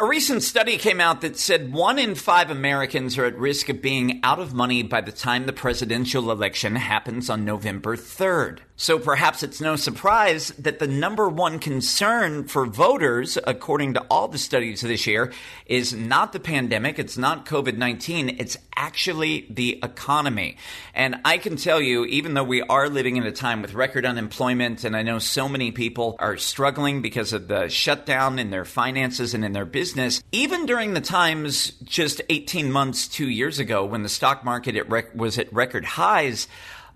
A recent study came out that said one in five Americans are at risk of being out of money by the time the presidential election happens on November 3rd. So perhaps it's no surprise that the number one concern for voters, according to all the studies this year, is not the pandemic, it's not COVID 19, it's actually the economy. And I can tell you, even though we are living in a time with record unemployment, and I know so many people are struggling because of the shutdown in their finances and in their business, even during the times just 18 months, two years ago, when the stock market was at record highs,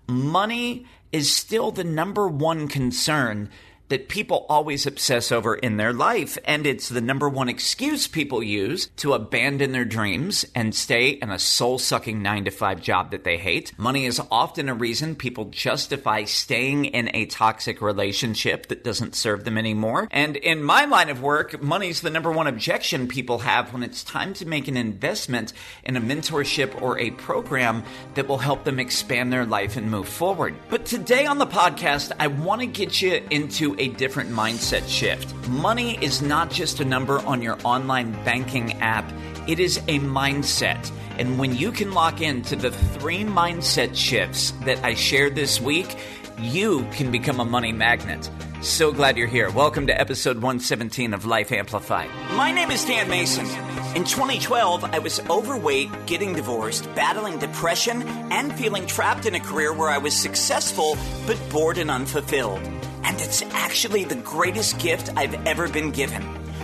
money is still the number one concern that people always obsess over in their life. And it's the number one excuse people use to abandon their dreams and stay in a soul sucking nine to five job that they hate. Money is often a reason people justify staying in a toxic relationship that doesn't serve them anymore. And in my line of work, money's the number one objection people have when it's time to make an investment in a mentorship or a program that will help them expand their life and move forward. But today on the podcast, I want to get you into a different mindset shift. Money is not just a number on your online banking app, it is a mindset. And when you can lock into the three mindset shifts that I shared this week, you can become a money magnet. So glad you're here. Welcome to episode 117 of Life Amplified. My name is Dan Mason. In 2012, I was overweight, getting divorced, battling depression, and feeling trapped in a career where I was successful but bored and unfulfilled and it's actually the greatest gift I've ever been given.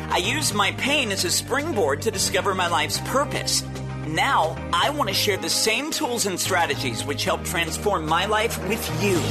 I use my pain as a springboard to discover my life's purpose. Now, I want to share the same tools and strategies which help transform my life with you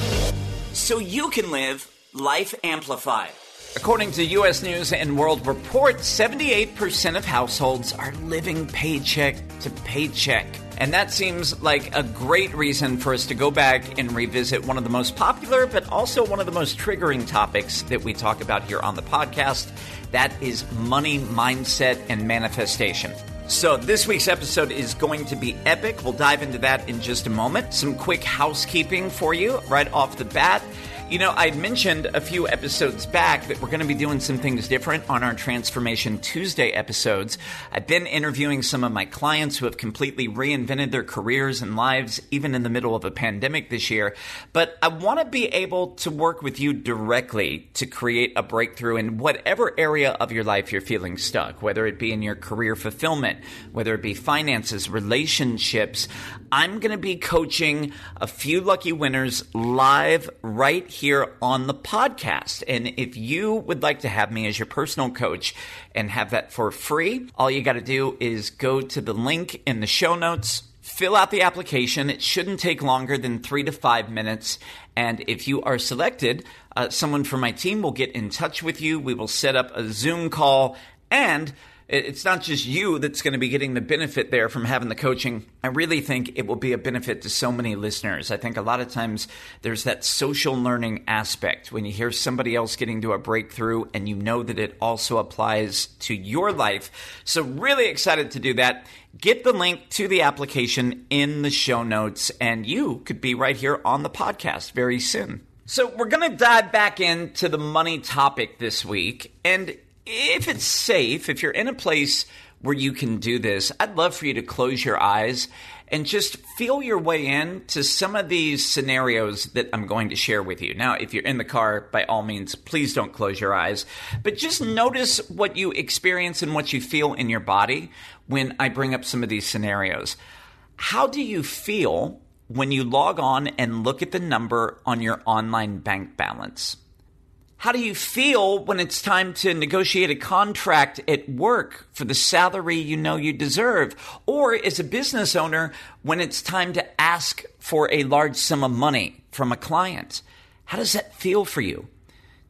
so you can live Life Amplified. According to U.S. News and World Report, 78% of households are living paycheck to paycheck. And that seems like a great reason for us to go back and revisit one of the most popular, but also one of the most triggering topics that we talk about here on the podcast. That is money mindset and manifestation. So, this week's episode is going to be epic. We'll dive into that in just a moment. Some quick housekeeping for you right off the bat. You know, I'd mentioned a few episodes back that we're going to be doing some things different on our Transformation Tuesday episodes. I've been interviewing some of my clients who have completely reinvented their careers and lives, even in the middle of a pandemic this year. But I want to be able to work with you directly to create a breakthrough in whatever area of your life you're feeling stuck, whether it be in your career fulfillment, whether it be finances, relationships. I'm going to be coaching a few lucky winners live right here on the podcast. And if you would like to have me as your personal coach and have that for free, all you got to do is go to the link in the show notes. Fill out the application. It shouldn't take longer than three to five minutes. And if you are selected, uh, someone from my team will get in touch with you. We will set up a Zoom call and it's not just you that's going to be getting the benefit there from having the coaching. I really think it will be a benefit to so many listeners. I think a lot of times there's that social learning aspect when you hear somebody else getting to a breakthrough and you know that it also applies to your life. So, really excited to do that. Get the link to the application in the show notes, and you could be right here on the podcast very soon. So, we're going to dive back into the money topic this week. And if it's safe, if you're in a place where you can do this, I'd love for you to close your eyes and just feel your way in to some of these scenarios that I'm going to share with you. Now, if you're in the car, by all means, please don't close your eyes, but just notice what you experience and what you feel in your body when I bring up some of these scenarios. How do you feel when you log on and look at the number on your online bank balance? How do you feel when it's time to negotiate a contract at work for the salary you know you deserve? Or as a business owner, when it's time to ask for a large sum of money from a client? How does that feel for you?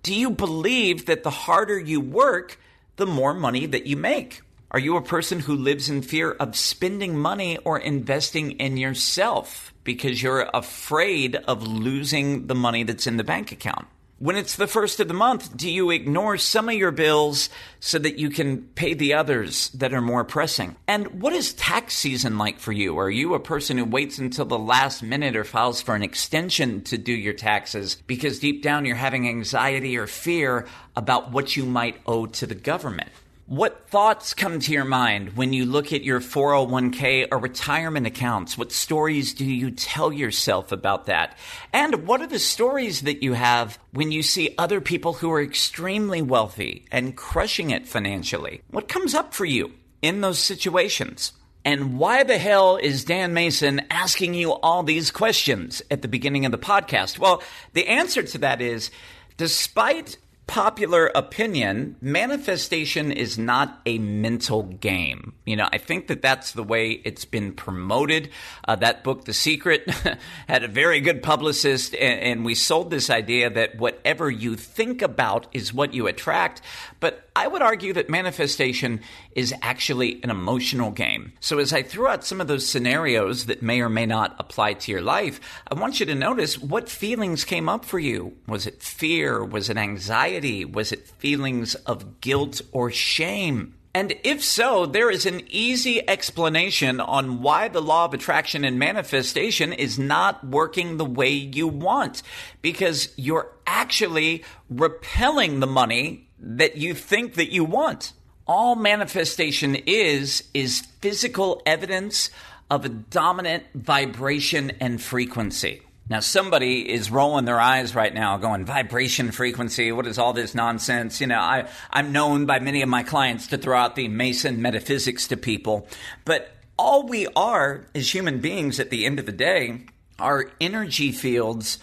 Do you believe that the harder you work, the more money that you make? Are you a person who lives in fear of spending money or investing in yourself because you're afraid of losing the money that's in the bank account? When it's the first of the month, do you ignore some of your bills so that you can pay the others that are more pressing? And what is tax season like for you? Are you a person who waits until the last minute or files for an extension to do your taxes because deep down you're having anxiety or fear about what you might owe to the government? What thoughts come to your mind when you look at your 401k or retirement accounts? What stories do you tell yourself about that? And what are the stories that you have when you see other people who are extremely wealthy and crushing it financially? What comes up for you in those situations? And why the hell is Dan Mason asking you all these questions at the beginning of the podcast? Well, the answer to that is despite popular opinion, manifestation is not a mental game. You know, I think that that's the way it's been promoted. Uh, that book, The Secret, had a very good publicist, and, and we sold this idea that whatever you think about is what you attract. But I would argue that manifestation is actually an emotional game. So, as I threw out some of those scenarios that may or may not apply to your life, I want you to notice what feelings came up for you. Was it fear? Was it anxiety? Was it feelings of guilt or shame? And if so, there is an easy explanation on why the law of attraction and manifestation is not working the way you want. Because you're actually repelling the money that you think that you want. All manifestation is, is physical evidence of a dominant vibration and frequency. Now, somebody is rolling their eyes right now, going, vibration frequency, what is all this nonsense? You know, I, I'm known by many of my clients to throw out the Mason metaphysics to people, but all we are as human beings at the end of the day are energy fields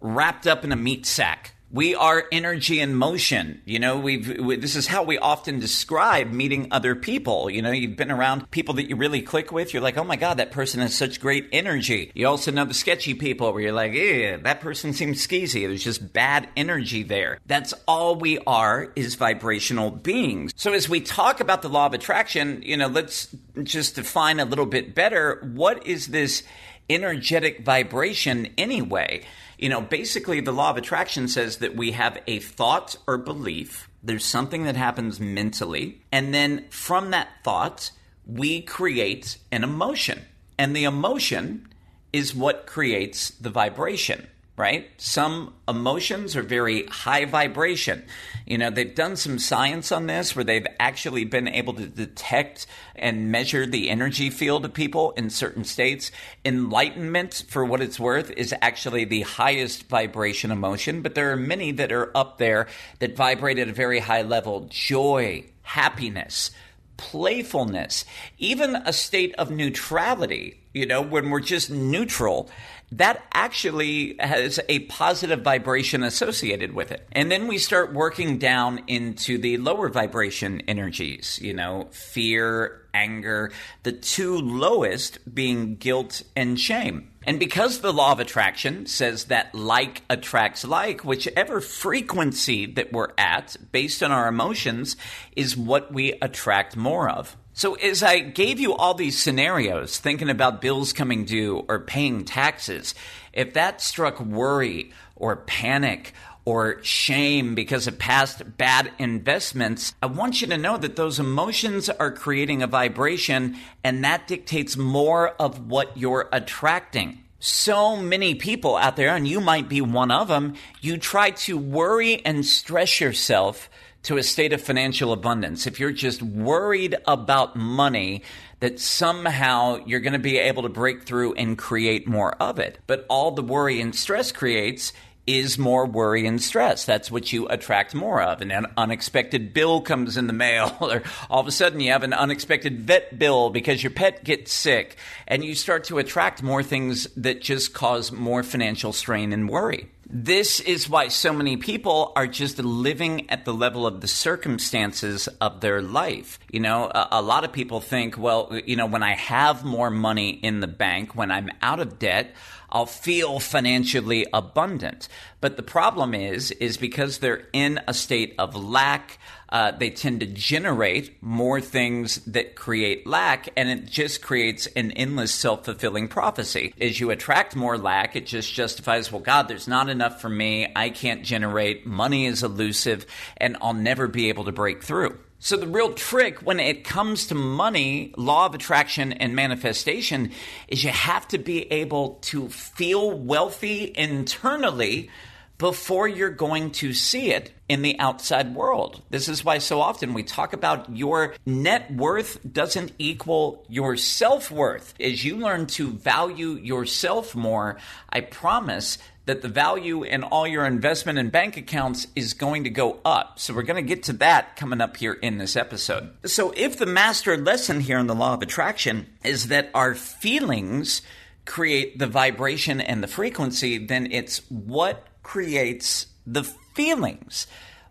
wrapped up in a meat sack. We are energy in motion. You know, we've, we, this is how we often describe meeting other people. You know, you've been around people that you really click with. You're like, oh my God, that person has such great energy. You also know the sketchy people where you're like, yeah, that person seems skeezy. There's just bad energy there. That's all we are is vibrational beings. So as we talk about the law of attraction, you know, let's just define a little bit better. What is this energetic vibration anyway? You know, basically, the law of attraction says that we have a thought or belief. There's something that happens mentally. And then from that thought, we create an emotion. And the emotion is what creates the vibration right? Some emotions are very high vibration. You know, they've done some science on this where they've actually been able to detect and measure the energy field of people in certain states. Enlightenment, for what it's worth, is actually the highest vibration emotion, but there are many that are up there that vibrate at a very high level. Joy, happiness, playfulness, even a state of neutrality, you know, when we're just neutral that actually has a positive vibration associated with it. And then we start working down into the lower vibration energies, you know, fear, anger, the two lowest being guilt and shame. And because the law of attraction says that like attracts like, whichever frequency that we're at based on our emotions is what we attract more of. So, as I gave you all these scenarios, thinking about bills coming due or paying taxes, if that struck worry or panic or shame because of past bad investments, I want you to know that those emotions are creating a vibration and that dictates more of what you're attracting. So many people out there, and you might be one of them, you try to worry and stress yourself to a state of financial abundance, if you're just worried about money, that somehow you're going to be able to break through and create more of it. But all the worry and stress creates is more worry and stress. That's what you attract more of. And an unexpected bill comes in the mail, or all of a sudden you have an unexpected vet bill because your pet gets sick, and you start to attract more things that just cause more financial strain and worry. This is why so many people are just living at the level of the circumstances of their life. You know, a, a, lot of people think, well, you know, when I have more money in the bank, when I'm out of debt, I'll feel financially abundant. But the problem is, is because they're in a state of lack, uh, they tend to generate more things that create lack, and it just creates an endless self fulfilling prophecy. As you attract more lack, it just justifies, well, God, there's not enough for me. I can't generate. Money is elusive, and I'll never be able to break through. So, the real trick when it comes to money, law of attraction, and manifestation is you have to be able to feel wealthy internally before you're going to see it in the outside world. This is why so often we talk about your net worth doesn't equal your self worth. As you learn to value yourself more, I promise that the value in all your investment and bank accounts is going to go up. So we're going to get to that coming up here in this episode. So if the master lesson here in the law of attraction is that our feelings create the vibration and the frequency, then it's what creates the feelings.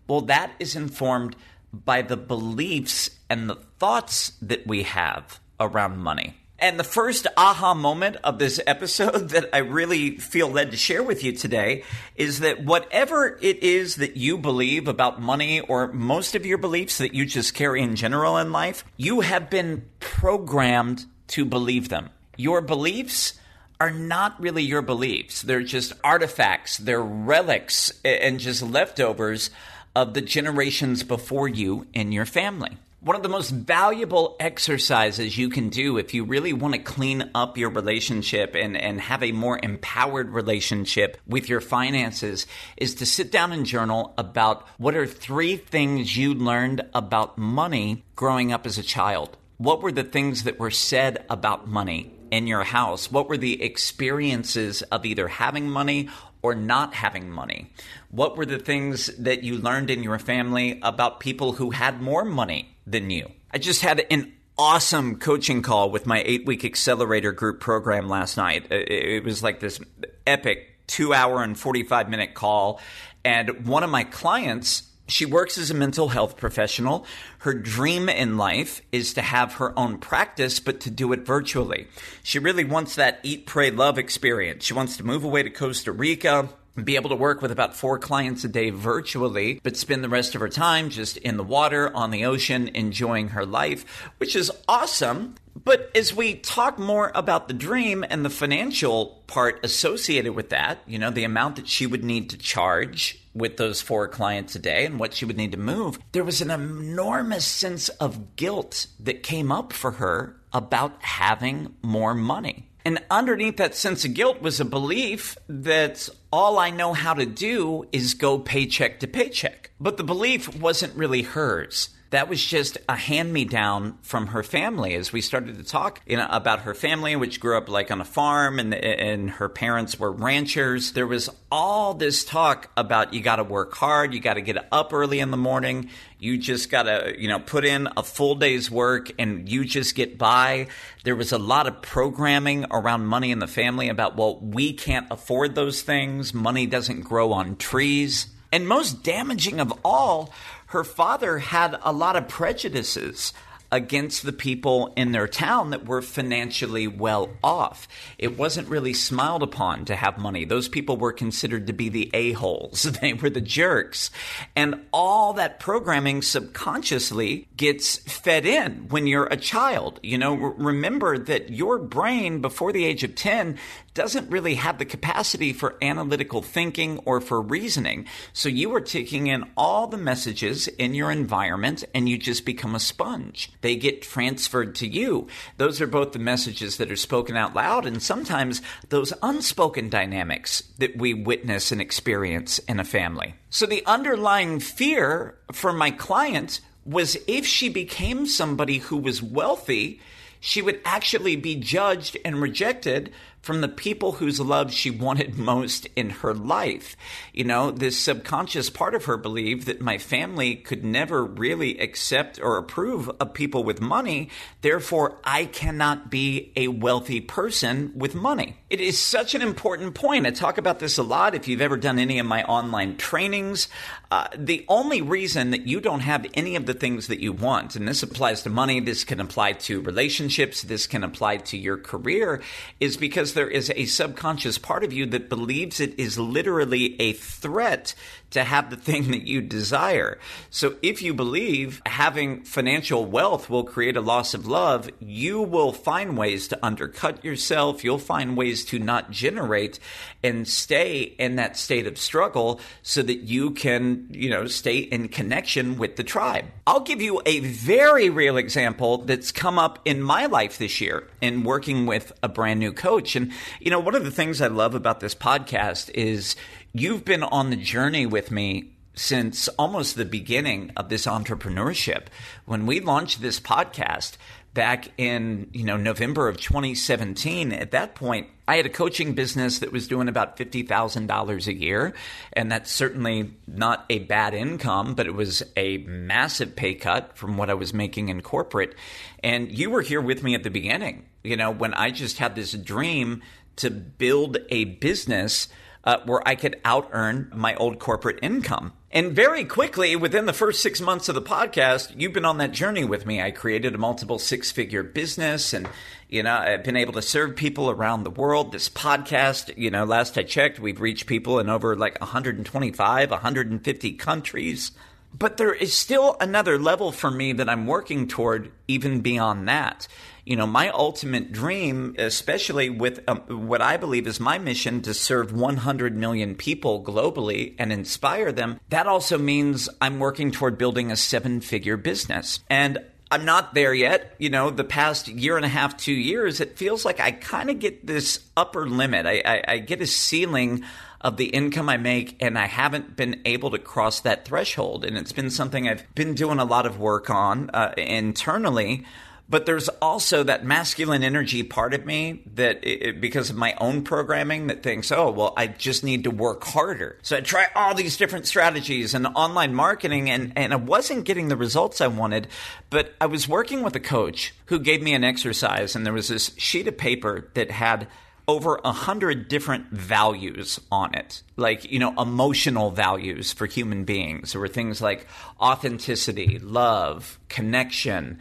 Well, that is informed by the beliefs and the thoughts that we have around money. And the first aha moment of this episode that I really feel led to share with you today is that whatever it is that you believe about money or most of your beliefs that you just carry in general in life, you have been programmed to believe them. Your beliefs are not really your beliefs. They're just artifacts, they're relics and just leftovers of the generations before you in your family. One of the most valuable exercises you can do if you really want to clean up your relationship and, and have a more empowered relationship with your finances is to sit down and journal about what are three things you learned about money growing up as a child. What were the things that were said about money in your house? What were the experiences of either having money or not having money? What were the things that you learned in your family about people who had more money than you? I just had an awesome coaching call with my eight week accelerator group program last night. Uh, it was like this epic two hour and 45 minute call. And one of my clients she works as a mental health professional. Her dream in life is to have her own practice, but to do it virtually. She really wants that eat, pray, love experience. She wants to move away to Costa Rica, and be able to work with about four clients a day virtually, but spend the rest of her time just in the water, on the ocean, enjoying her life, which is awesome. But as we talk more about the dream and the financial part associated with that, you know, the amount that she would need to charge with those four clients a day and what she would need to move, there was an enormous sense of guilt that came up for her about having more money. And underneath that sense of guilt was a belief that all I know how to do is go paycheck to paycheck. But the belief wasn't really hers that was just a hand me down from her family as we started to talk you know, about her family, which grew up like on a farm and, and her parents were ranchers. There was all this talk about you got to work hard, you got to get up early in the morning, you just got to, you know, put in a full day's work and you just get by. There was a lot of programming around money in the family about, well, we can't afford those things. Money doesn't grow on trees. And most damaging of all, her father had a lot of prejudices against the people in their town that were financially well off. It wasn't really smiled upon to have money. Those people were considered to be the a-holes. They were the jerks. And all that programming subconsciously gets fed in when you're a child. You know, remember that your brain before the age of 10 doesn't really have the capacity for analytical thinking or for reasoning. So you are taking in all the messages in your environment and you just become a sponge. They get transferred to you. Those are both the messages that are spoken out loud and sometimes those unspoken dynamics that we witness and experience in a family. So the underlying fear for my client was if she became somebody who was wealthy, she would actually be judged and rejected from the people whose love she wanted most in her life. You know, this subconscious part of her believed that my family could never really accept or approve of people with money. Therefore, I cannot be a wealthy person with money. It is such an important point. I talk about this a lot. If you've ever done any of my online trainings, uh, the only reason that you don't have any of the things that you want, and this applies to money, this can apply to relationships, this can apply to your career, is because because there is a subconscious part of you that believes it is literally a threat to have the thing that you desire. So if you believe having financial wealth will create a loss of love, you will find ways to undercut yourself. You'll find ways to not generate and stay in that state of struggle so that you can, you know, stay in connection with the tribe. I'll give you a very real example that's come up in my life this year in working with a brand new coach. And, you know, one of the things I love about this podcast is you've been on the journey with me since almost the beginning of this entrepreneurship. When we launched this podcast, back in you know November of 2017. At that point, I had a coaching business that was doing about fifty thousand dollars a year, and that's certainly not a bad income, but it was a massive pay cut from what I was making in corporate. And you were here with me at the beginning. You know, when I just had this dream to build a business uh, where I could out earn my old corporate income. And very quickly, within the first six months of the podcast, you've been on that journey with me. I created a multiple six figure business and, you know, I've been able to serve people around the world. This podcast, you know, last I checked, we've reached people in over like 125, 150 countries. But there is still another level for me that I'm working toward even beyond that you know, my ultimate dream, especially with um, what I believe is my mission to serve 100 million people globally and inspire them, that also means I'm working toward building a seven figure business. And I'm not there yet. You know, the past year and a half, two years, it feels like I kind of get this upper limit. I, I, I get a ceiling of the income I make, and I haven't been able to cross that threshold. And it's been something I've been doing a lot of work on uh, internally. But there's also that masculine energy part of me that, it, because of my own programming, that thinks, oh, well, I just need to work harder. So I try all these different strategies and online marketing, and, and I wasn't getting the results I wanted. But I was working with a coach who gave me an exercise, and there was this sheet of paper that had over a hundred different values on it, like, you know, emotional values for human beings. There were things like authenticity, love, connection,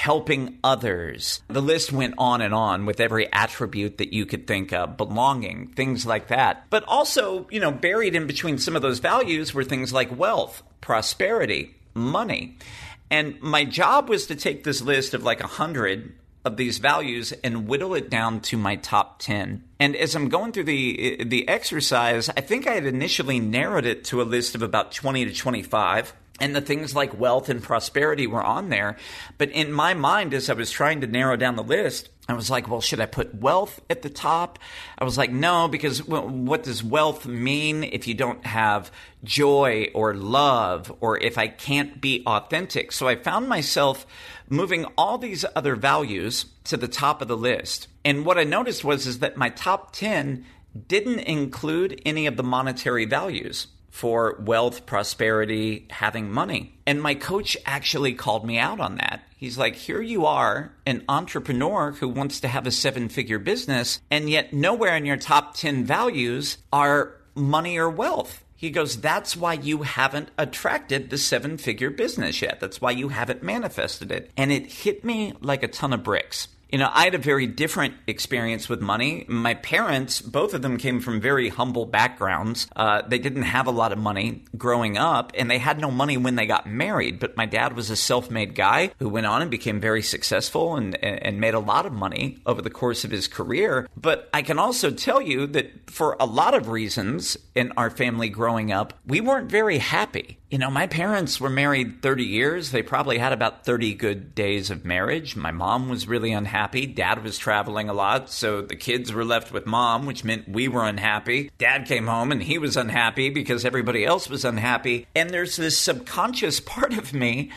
helping others. The list went on and on with every attribute that you could think of, belonging, things like that. But also, you know, buried in between some of those values were things like wealth, prosperity, money. And my job was to take this list of like a hundred of these values and whittle it down to my top 10. And as I'm going through the the exercise, I think I had initially narrowed it to a list of about 20 to 25 and the things like wealth and prosperity were on there. But in my mind, as I was trying to narrow down the list, I was like, well, should I put wealth at the top? I was like, no, because what does wealth mean if you don't have joy or love or if I can't be authentic? So I found myself moving all these other values to the top of the list. And what I noticed was is that my top 10 didn't include any of the monetary values for wealth, prosperity, having money. And my coach actually called me out on that. He's like, here you are, an entrepreneur who wants to have a seven figure business, and yet nowhere in your top 10 values are money or wealth. He goes, That's why you haven't attracted the seven figure business yet. That's why you haven't manifested it. And it hit me like a ton of bricks. You know, I had a very different experience with money. My parents, both of them came from very humble backgrounds. Uh, they didn't have a lot of money growing up, and they had no money when they got married. But my dad was a self made guy who went on and became very successful and, and made a lot of money over the course of his career. But I can also tell you that for a lot of reasons in our family growing up, we weren't very happy. You know, my parents were married 30 years. They probably had about 30 good days of marriage. My mom was really unhappy. Dad was traveling a lot, so the kids were left with mom, which meant we were unhappy. Dad came home and he was unhappy because everybody else was unhappy. And there's this subconscious part of me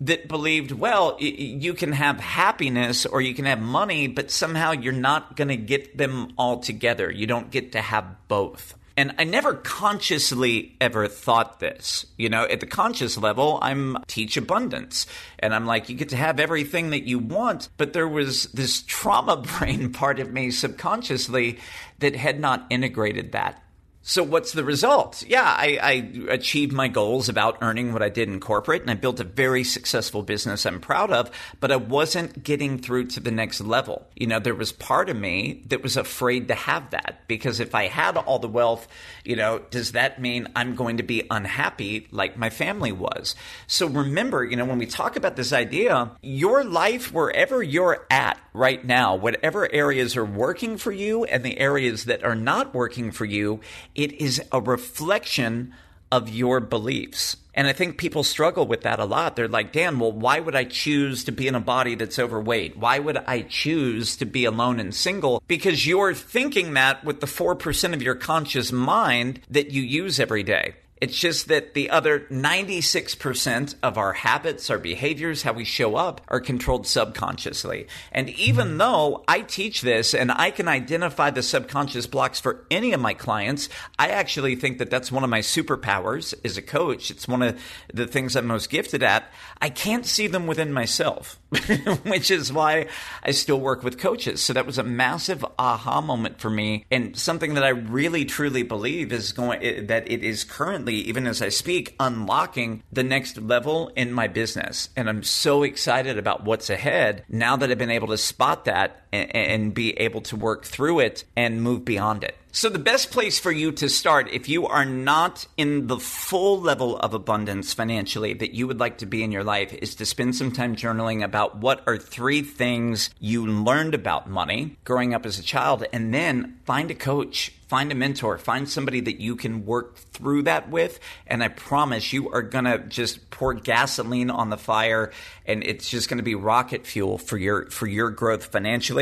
that believed, well, you can have happiness or you can have money, but somehow you're not going to get them all together. You don't get to have both. And I never consciously ever thought this. You know, at the conscious level, I'm teach abundance. And I'm like, you get to have everything that you want. But there was this trauma brain part of me subconsciously that had not integrated that. So what's the result? Yeah, I, I, achieved my goals about earning what I did in corporate, and I built a very successful business I'm proud of. But I wasn't getting through to the next level. You know, there was part of me that was afraid to have that because if I had all the wealth, you know, does that mean I'm going to be unhappy like my family was? So remember, you know, when we talk about this idea, your life wherever you're at right now, whatever areas are working for you and the areas that are not working for you it is a reflection of your beliefs. And I think people struggle with that a lot. They're like, Dan, well, why would I choose to be in a body that's overweight? Why would I choose to be alone and single? Because you're thinking that with the 4% of your conscious mind that you use every day. It's just that the other 96% of our habits, our behaviors, how we show up are controlled subconsciously. And even mm-hmm. though I teach this and I can identify the subconscious blocks for any of my clients, I actually think that that's one of my superpowers as a coach. It's one of the things I'm most gifted at. I can't see them within myself, which is why I still work with coaches. So that was a massive aha moment for me and something that I really truly believe is going that it is currently even as I speak unlocking the next level in my business. And I'm so excited about what's ahead now that I've been able to spot that and, be able to work through it and move beyond it. So, the best place for you to start if you are not in the full level of abundance financially that you would like to be in your life is to spend some time journaling about what are three things you learned about money growing up as a child, and then find a coach, find a mentor, find somebody that you can work through that with. And I promise you are going to just pour gasoline on the fire, and it's just going to be rocket fuel for your, for your growth financially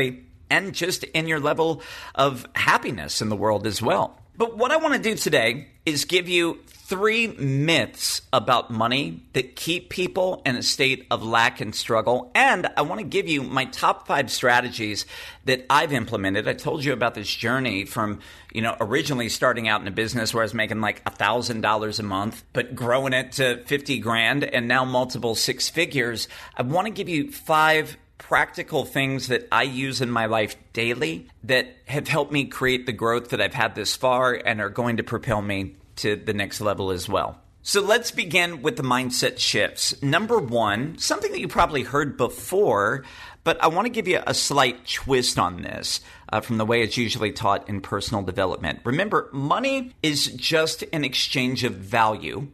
and just in your level of happiness in the world as well. But what I want to do today is give you three myths about money that keep people in a state of lack and struggle. And I want to give you my top five strategies that I've implemented. I told you about this journey from, you know, originally starting out in a business where I was making like a thousand dollars a month, but growing it to 50 grand and now multiple six figures. I want to give you five practical things that I use in my life daily that have helped me create the growth that I've had this far and are going to propel me to the next level as well. So let's begin with the mindset shifts. Number one, something that you probably heard before, but I want to give you a slight twist on this uh, from the way it's usually taught in personal development. Remember, money is just an exchange of value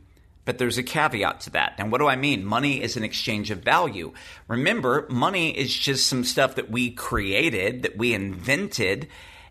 but there's a caveat to that. And what do I mean? Money is an exchange of value. Remember, money is just some stuff that we created, that we invented,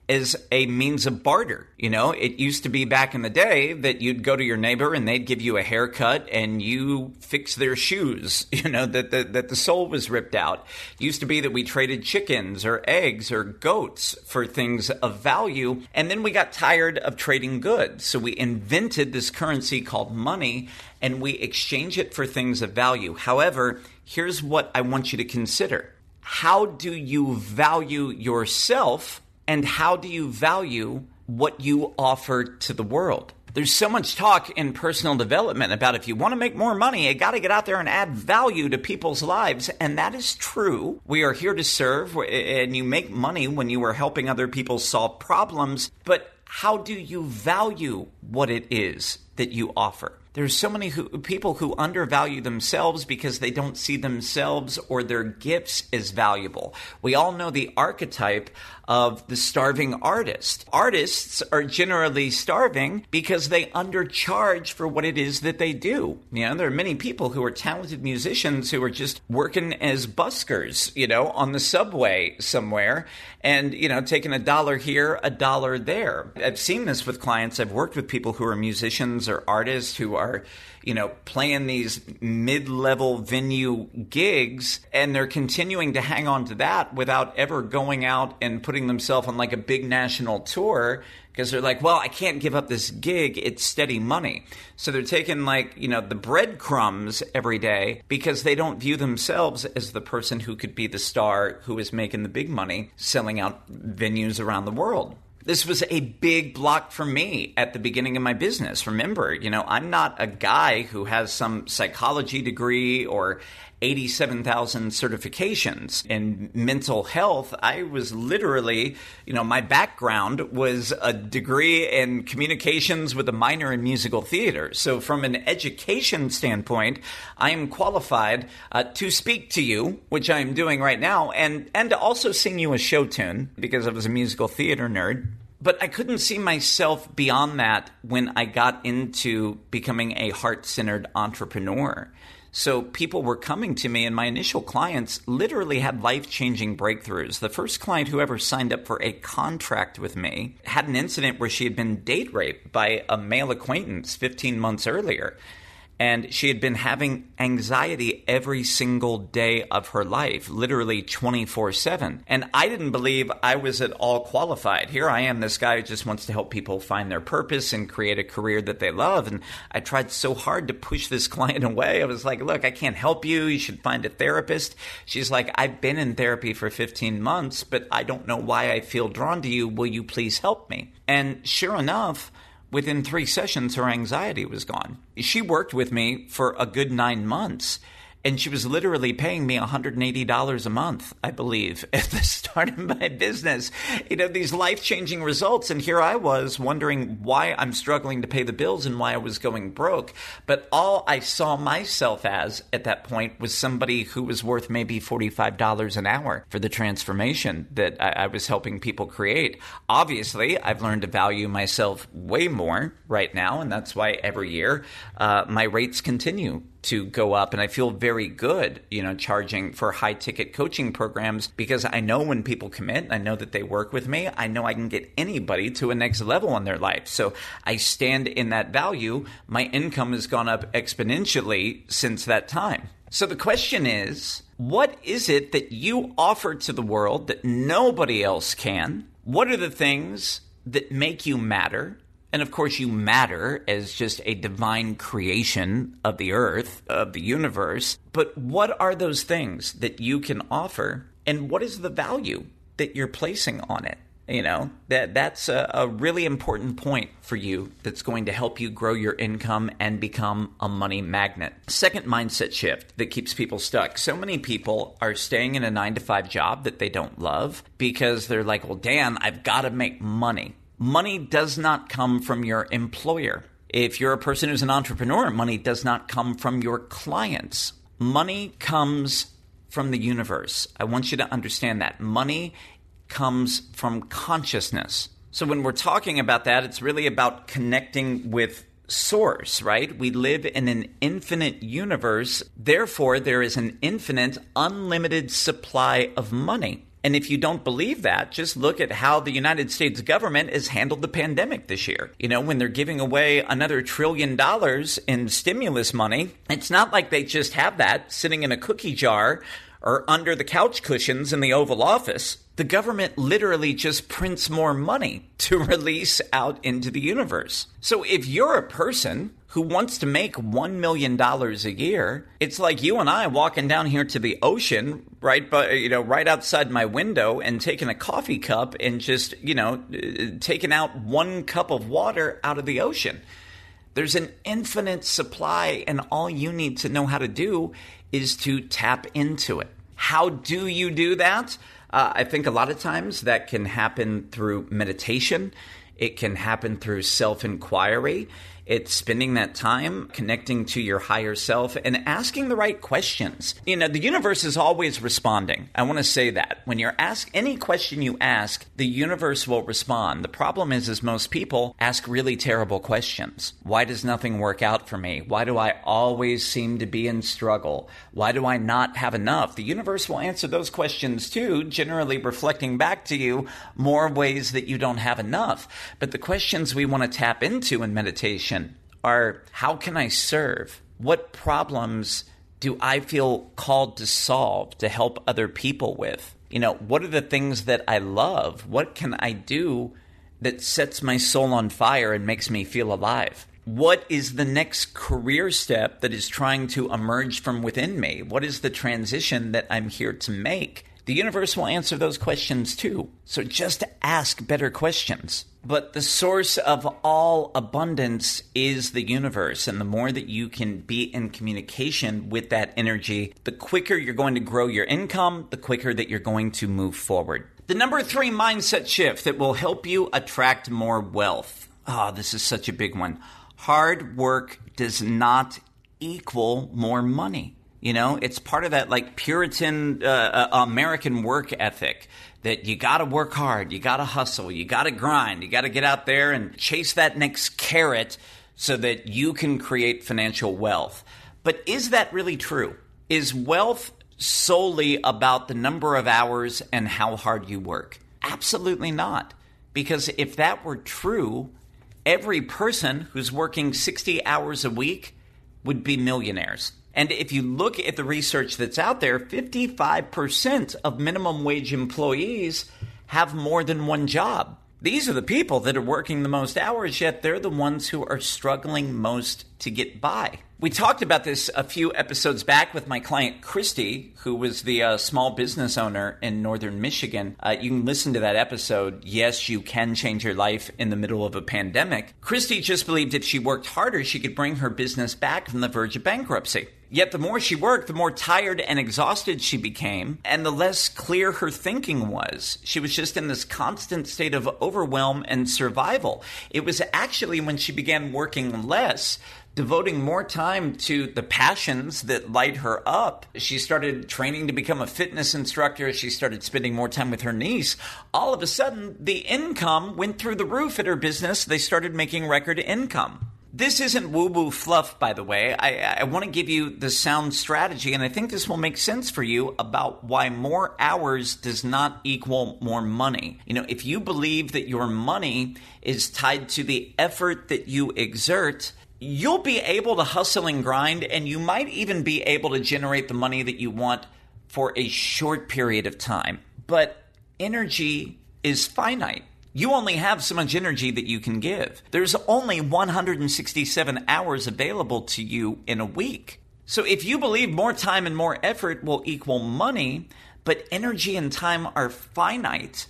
as a means of barter. You know, it used to be back in the day that you'd go to your neighbor and they'd give you a haircut and you fix their shoes, you know, that the, that the sole was ripped out. It used to be that we traded chickens or eggs or goats for things of value. And then we got tired of trading goods. So we invented this currency called money and we exchange it for things of value. However, here's what I want you to consider. How do you value yourself and how do you value what you offer to the world? There's so much talk in personal development about if you want to make more money, you got to get out there and add value to people's lives. And that is true. We are here to serve, and you make money when you are helping other people solve problems. But how do you value what it is that you offer? There's so many who, people who undervalue themselves because they don't see themselves or their gifts as valuable. We all know the archetype of the starving artist. Artists are generally starving because they undercharge for what it is that they do. You know, there are many people who are talented musicians who are just working as buskers, you know, on the subway somewhere and, you know, taking a dollar here, a dollar there. I've seen this with clients. I've worked with people who are musicians or artists who are you know, playing these mid level venue gigs and they're continuing to hang on to that without ever going out and putting themselves on like a big national tour because they're like, well, I can't give up this gig. It's steady money. So they're taking like, you know, the breadcrumbs every day because they don't view themselves as the person who could be the star who is making the big money selling out venues around the world. This was a big block for me at the beginning of my business. Remember, you know, I'm not a guy who has some psychology degree or 87,000 certifications in mental health. I was literally, you know, my background was a degree in communications with a minor in musical theater. So, from an education standpoint, I am qualified uh, to speak to you, which I am doing right now, and, and to also sing you a show tune because I was a musical theater nerd but I couldn't see myself beyond that when I got into becoming a heart centered entrepreneur. So people were coming to me, and my initial clients literally had life changing breakthroughs. The first client who ever signed up for a contract with me had an incident where she had been date raped by a male acquaintance 15 months earlier. And she had been having anxiety every single day of her life, literally 24 7. And I didn't believe I was at all qualified. Here I am, this guy who just wants to help people find their purpose and create a career that they love. And I tried so hard to push this client away. I was like, look, I can't help you. You should find a therapist. She's like, I've been in therapy for 15 months, but I don't know why I feel drawn to you. Will you please help me? And sure enough, within three sessions, her anxiety was gone. She worked with me for a good nine months and she was literally paying me $180 a month, I believe, at the start of my business. You know, these life changing results. And here I was wondering why I'm struggling to pay the bills and why I was going broke. But all I saw myself as at that point was somebody who was worth maybe $45 an hour for the transformation that I, I was helping people create. Obviously, I've learned to value myself way more right now. And that's why every year uh, my rates continue to go up and I feel very good, you know, charging for high ticket coaching programs because I know when people commit, I know that they work with me, I know I can get anybody to a next level in their life. So I stand in that value. My income has gone up exponentially since that time. So the question is, what is it that you offer to the world that nobody else can? What are the things that make you matter? And of course, you matter as just a divine creation of the earth, of the universe. But what are those things that you can offer? And what is the value that you're placing on it? You know, that that's a, a really important point for you that's going to help you grow your income and become a money magnet. Second mindset shift that keeps people stuck. So many people are staying in a nine to five job that they don't love because they're like, well, Dan, I've got to make money money does not come from your employer. If you're a person who's an entrepreneur, money does not come from your clients. Money comes from the universe. I want you to understand that. Money comes from consciousness. So when we're talking about that, it's really about connecting with source, right? We live in an infinite universe. Therefore, there is an infinite, unlimited supply of money. And if you don't believe that, just look at how the United States government has handled the pandemic this year. You know, when they're giving away another trillion dollars in stimulus money, it's not like they just have that sitting in a cookie jar or under the couch cushions in the Oval Office. The government literally just prints more money to release out into the universe. So if you're a person who wants to make $1 million a year, it's like you and I walking down here to the ocean, right, but, you know, right outside my window and taking a coffee cup and just, you know, taking out one cup of water out of the ocean. There's an infinite supply, and all you need to know how to do is to tap into it. How do you do that? Uh, I think a lot of times that can happen through meditation. It can happen through self inquiry. It's spending that time connecting to your higher self and asking the right questions. You know, the universe is always responding. I want to say that. When you're asked any question you ask, the universe will respond. The problem is is most people ask really terrible questions. Why does nothing work out for me? Why do I always seem to be in struggle? Why do I not have enough? The universe will answer those questions too, generally reflecting back to you more ways that you don't have enough. But the questions we want to tap into in meditation are how can I serve? What problems do I feel called to solve to help other people with? You know, what are the things that I love? What can I do that sets my soul on fire and makes me feel alive? What is the next career step that is trying to emerge from within me? What is the transition that I'm here to make? The universe will answer those questions too. So just ask better questions. But the source of all abundance is the universe. And the more that you can be in communication with that energy, the quicker you're going to grow your income, the quicker that you're going to move forward. The number three mindset shift that will help you attract more wealth. Ah, oh, this is such a big one. Hard work does not equal more money. You know, it's part of that like Puritan uh, uh American work ethic that you got to work hard, you got to hustle, you got to grind, you got to get out there and chase that next carrot so that you can create financial wealth. But is that really true? Is wealth solely about the number of hours and how hard you work? Absolutely not. Because if that were true, every person who's working 60 hours a week would be millionaires. And if you look at the research that's out there, 55% of minimum wage employees have more than one job. These are the people that are working the most hours, yet they're the ones who are struggling most to get by. We talked about this a few episodes back with my client Christy, who was the uh, small business owner in northern Michigan. Uh, you can listen to that episode. Yes, you can change your life in the middle of a pandemic. Christy just believed if she worked harder, she could bring her business back from the verge of bankruptcy. Yet the more she worked, the more tired and exhausted she became, and the less clear her thinking was. She was just in this constant state of overwhelm and survival. It was actually when she began working less devoting more time to the passions that light her up. She started training to become a fitness instructor. She started spending more time with her niece. All of a sudden, the income went through the roof at her business. They started making record income. This isn't woo woo fluff, by the way. I, I want to give you the sound strategy, and I think this will make sense for you about why more hours does not equal more money. You know, if you believe that your money is tied to the effort that you exert, you'll be able to hustle and grind, and you might even be able to generate the money that you want for a short period of time. But energy is finite. You only have so much energy that you can give. There's only 167 hours available to you in a week. So if you believe more time and more effort will equal money, but energy and time are finite,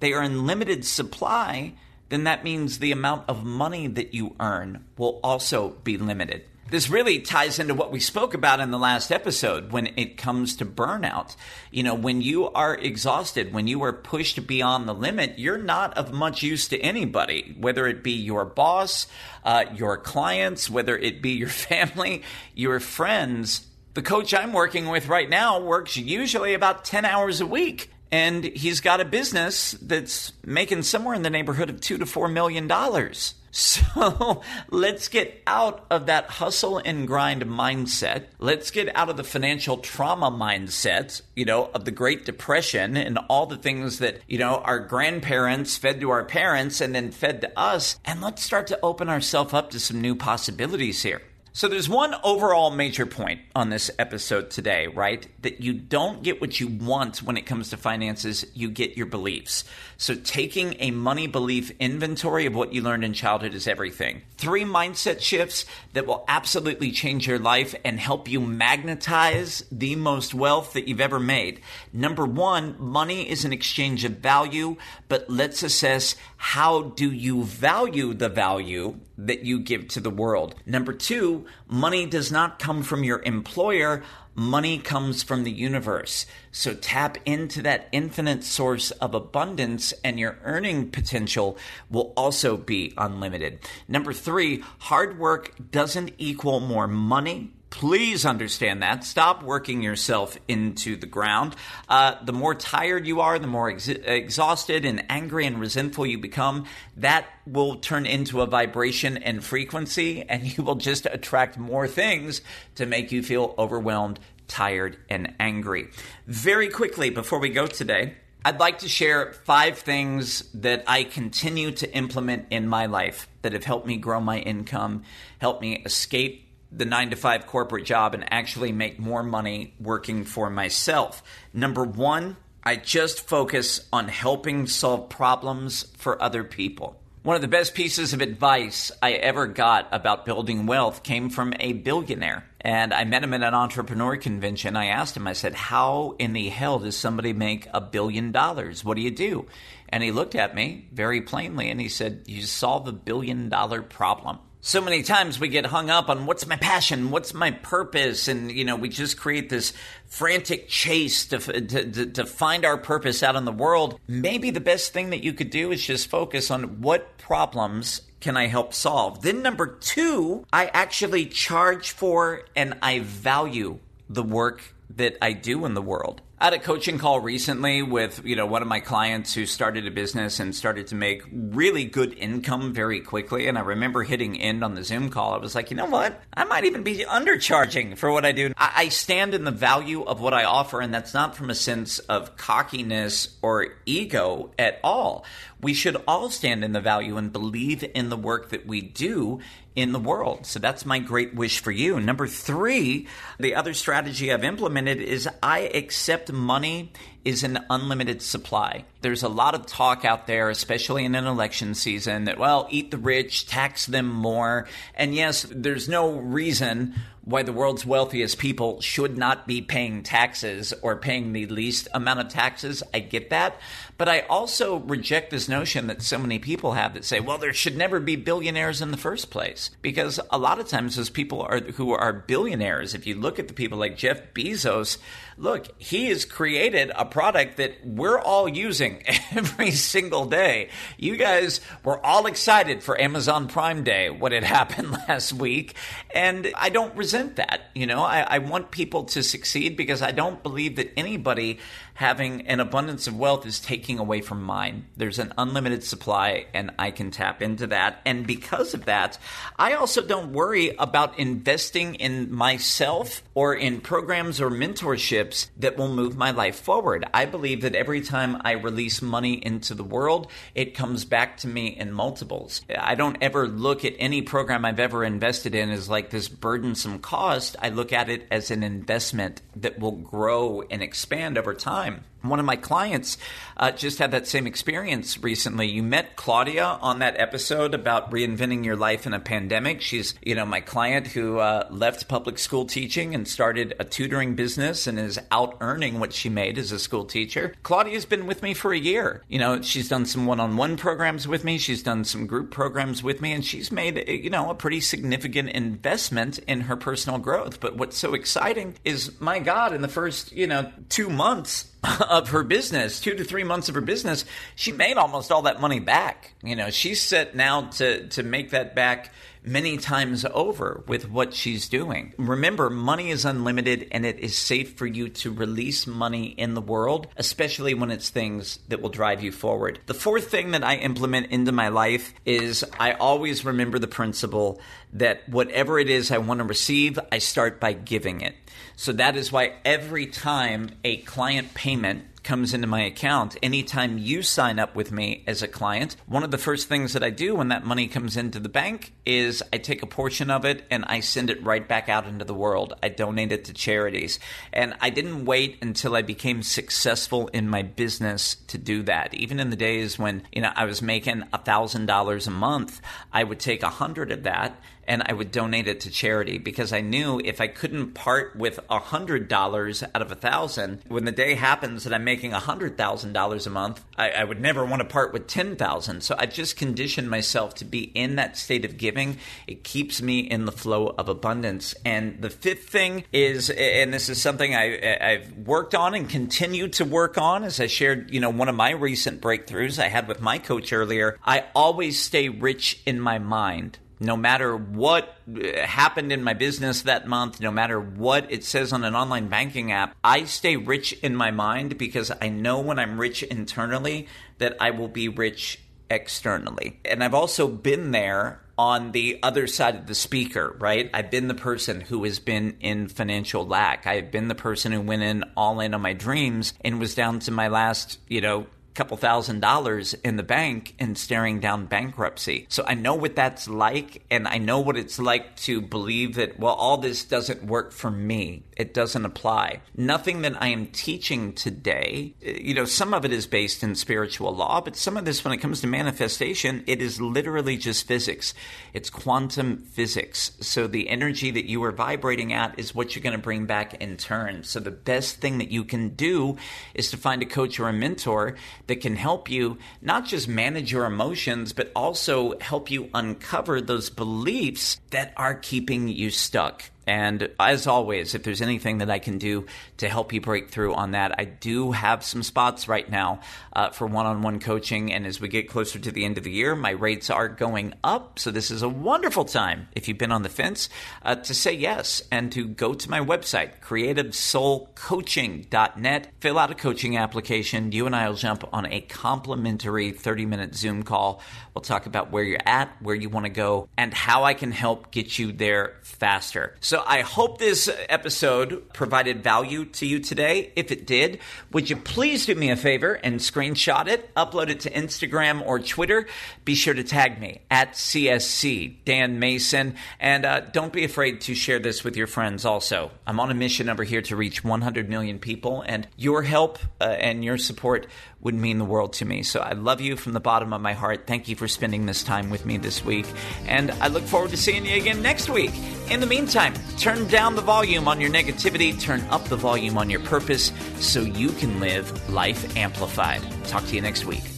they are in limited supply, then that means the amount of money that you earn will also be limited. This really ties into what we spoke about in the last episode when it comes to burnout. You know, when you are exhausted, when you are pushed beyond the limit, you're not of much use to anybody, whether it be your boss, uh, your clients, whether it be your family, your friends. The coach I'm working with right now works usually about 10 hours a week and he's got a business that's making somewhere in the neighborhood of two to four million dollars. So let's get out of that hustle and grind mindset. Let's get out of the financial trauma mindset, you know, of the Great Depression and all the things that, you know, our grandparents fed to our parents and then fed to us. And let's start to open ourselves up to some new possibilities here. So there's one overall major point on this episode today, right? That you don't get what you want when it comes to finances, you get your beliefs. So taking a money belief inventory of what you learned in childhood is everything. Three mindset shifts that will absolutely change your life and help you magnetize the most wealth that you've ever made. Number 1, money is an exchange of value, but let's assess how do you value the value that you give to the world. Number two, money does not come from your employer. Money comes from the universe. So tap into that infinite source of abundance and your earning potential will also be unlimited. Number three, hard work doesn't equal more money. Please understand that. Stop working yourself into the ground. Uh, the more tired you are, the more ex- exhausted and angry and resentful you become, that will turn into a vibration and frequency, and you will just attract more things to make you feel overwhelmed, tired, and angry. Very quickly, before we go today, I'd like to share five things that I continue to implement in my life that have helped me grow my income, helped me escape the nine to five corporate job and actually make more money working for myself. Number one, I just focus on helping solve problems for other people. One of the best pieces of advice I ever got about building wealth came from a billionaire. And I met him at an entrepreneur convention. I asked him, I said, How in the hell does somebody make a billion dollars? What do you do? And he looked at me very plainly and he said, You solve a billion dollar problem. So many times we get hung up on what's my passion, what's my purpose, and you know we just create this frantic chase to, to, to find our purpose out in the world. Maybe the best thing that you could do is just focus on what problems can I help solve. Then number two, I actually charge for and I value the work that I do in the world. I had a coaching call recently with, you know, one of my clients who started a business and started to make really good income very quickly. And I remember hitting end on the Zoom call. I was like, you know what? I might even be undercharging for what I do. I, I stand in the value of what I offer, and that's not from a sense of cockiness or ego at all. We should all stand in the value and believe in the work that we do in the world. So that's my great wish for you. Number three, the other strategy I've implemented is I accept money is an unlimited supply. There's a lot of talk out there, especially in an election season, that, well, eat the rich, tax them more. And yes, there's no reason why the world's wealthiest people should not be paying taxes or paying the least amount of taxes. I get that. But I also reject this notion that so many people have that say, well, there should never be billionaires in the first place. Because a lot of times those people are who are billionaires, if you look at the people like Jeff Bezos, look, he has created a product that we're all using every single day. You guys were all excited for Amazon Prime Day when it happened last week. And I don't resent that. You know, I, I want people to succeed because I don't believe that anybody having an abundance of wealth is taking away from mine. There's an unlimited supply, and I can tap into that. And because of that, I also don't worry about investing in myself or in programs or mentorships that will move my life forward. I believe that every time I release money into the world, it comes back to me in multiples. I don't ever look at any program I've ever invested in as like this burdensome cost. I look at it as an investment that will grow and expand over time time. One of my clients uh, just had that same experience recently. You met Claudia on that episode about reinventing your life in a pandemic. She's, you know, my client who uh, left public school teaching and started a tutoring business and is out earning what she made as a school teacher. Claudia's been with me for a year. You know, she's done some one-on-one programs with me. She's done some group programs with me, and she's made, you know, a pretty significant investment in her personal growth. But what's so exciting is, my God, in the first, you know, two months of her business, two to three months of her business, she made almost all that money back. You know, she's set now to to make that back many times over with what she's doing. Remember, money is unlimited and it is safe for you to release money in the world, especially when it's things that will drive you forward. The fourth thing that I implement into my life is I always remember the principle that whatever it is I want to receive, I start by giving it. So that is why every time a client payment comes into my account, anytime you sign up with me as a client, one of the first things that I do when that money comes into the bank is I take a portion of it and I send it right back out into the world. I donate it to charities. And I didn't wait until I became successful in my business to do that. Even in the days when, you know, I was making $1,000 a month, I would take a hundred of that and I would donate it to charity because I knew if I couldn't part with a hundred dollars out of a thousand, when the day happens that I'm making a hundred thousand dollars a month, I, I, would never want to part with ten thousand. So I just conditioned myself to be in that state of giving. It keeps me in the flow of abundance. And the fifth thing is, and this is something I, I've worked on and continue to work on, as I shared, you know, one of my recent breakthroughs I had with my coach earlier. I always stay rich in my mind no matter what uh, happened in my business that month, no matter what it says on an online banking app, I stay rich in my mind because I know when I'm rich internally that I will be rich externally. And I've also been there on the other side of the speaker, right? I've been the person who has been in financial lack. I've been the person who went in all in on my dreams and was down to my last, you know, couple thousand dollars in the bank and staring down bankruptcy. So I know what that's like, and I know what it's like to believe that, well, all this doesn't work for me. It doesn't apply. Nothing that I am teaching today, you know, some of it is based in spiritual law, but some of this, when it comes to manifestation, it is literally just physics. It's quantum physics. So the energy that you are vibrating at is what you're going to bring back in turn. So the best thing that you can do is to find a coach or a mentor that can help you not just manage your emotions, but also help you uncover those beliefs that are keeping you stuck. And as always, if there's anything that I can do to help you break through on that, I do have some spots right now uh, for one on one coaching. And as we get closer to the end of the year, my rates are going up. So this is a wonderful time, if you've been on the fence, uh, to say yes and to go to my website, creativesoulcoaching.net, fill out a coaching application. You and I will jump on a complimentary 30 minute Zoom call. We'll talk about where you're at, where you want to go, and how I can help get you there faster. So I hope this episode provided value to you today. If it did, would you please do me a favor and screenshot it, upload it to Instagram or Twitter? Be sure to tag me at CSC Dan Mason, and uh, don't be afraid to share this with your friends. Also, I'm on a mission over here to reach 100 million people, and your help uh, and your support would mean the world to me. So I love you from the bottom of my heart. Thank you for spending this time with me this week. And I look forward to seeing you again next week. In the meantime, turn down the volume on your negativity, turn up the volume on your purpose so you can live life amplified. Talk to you next week.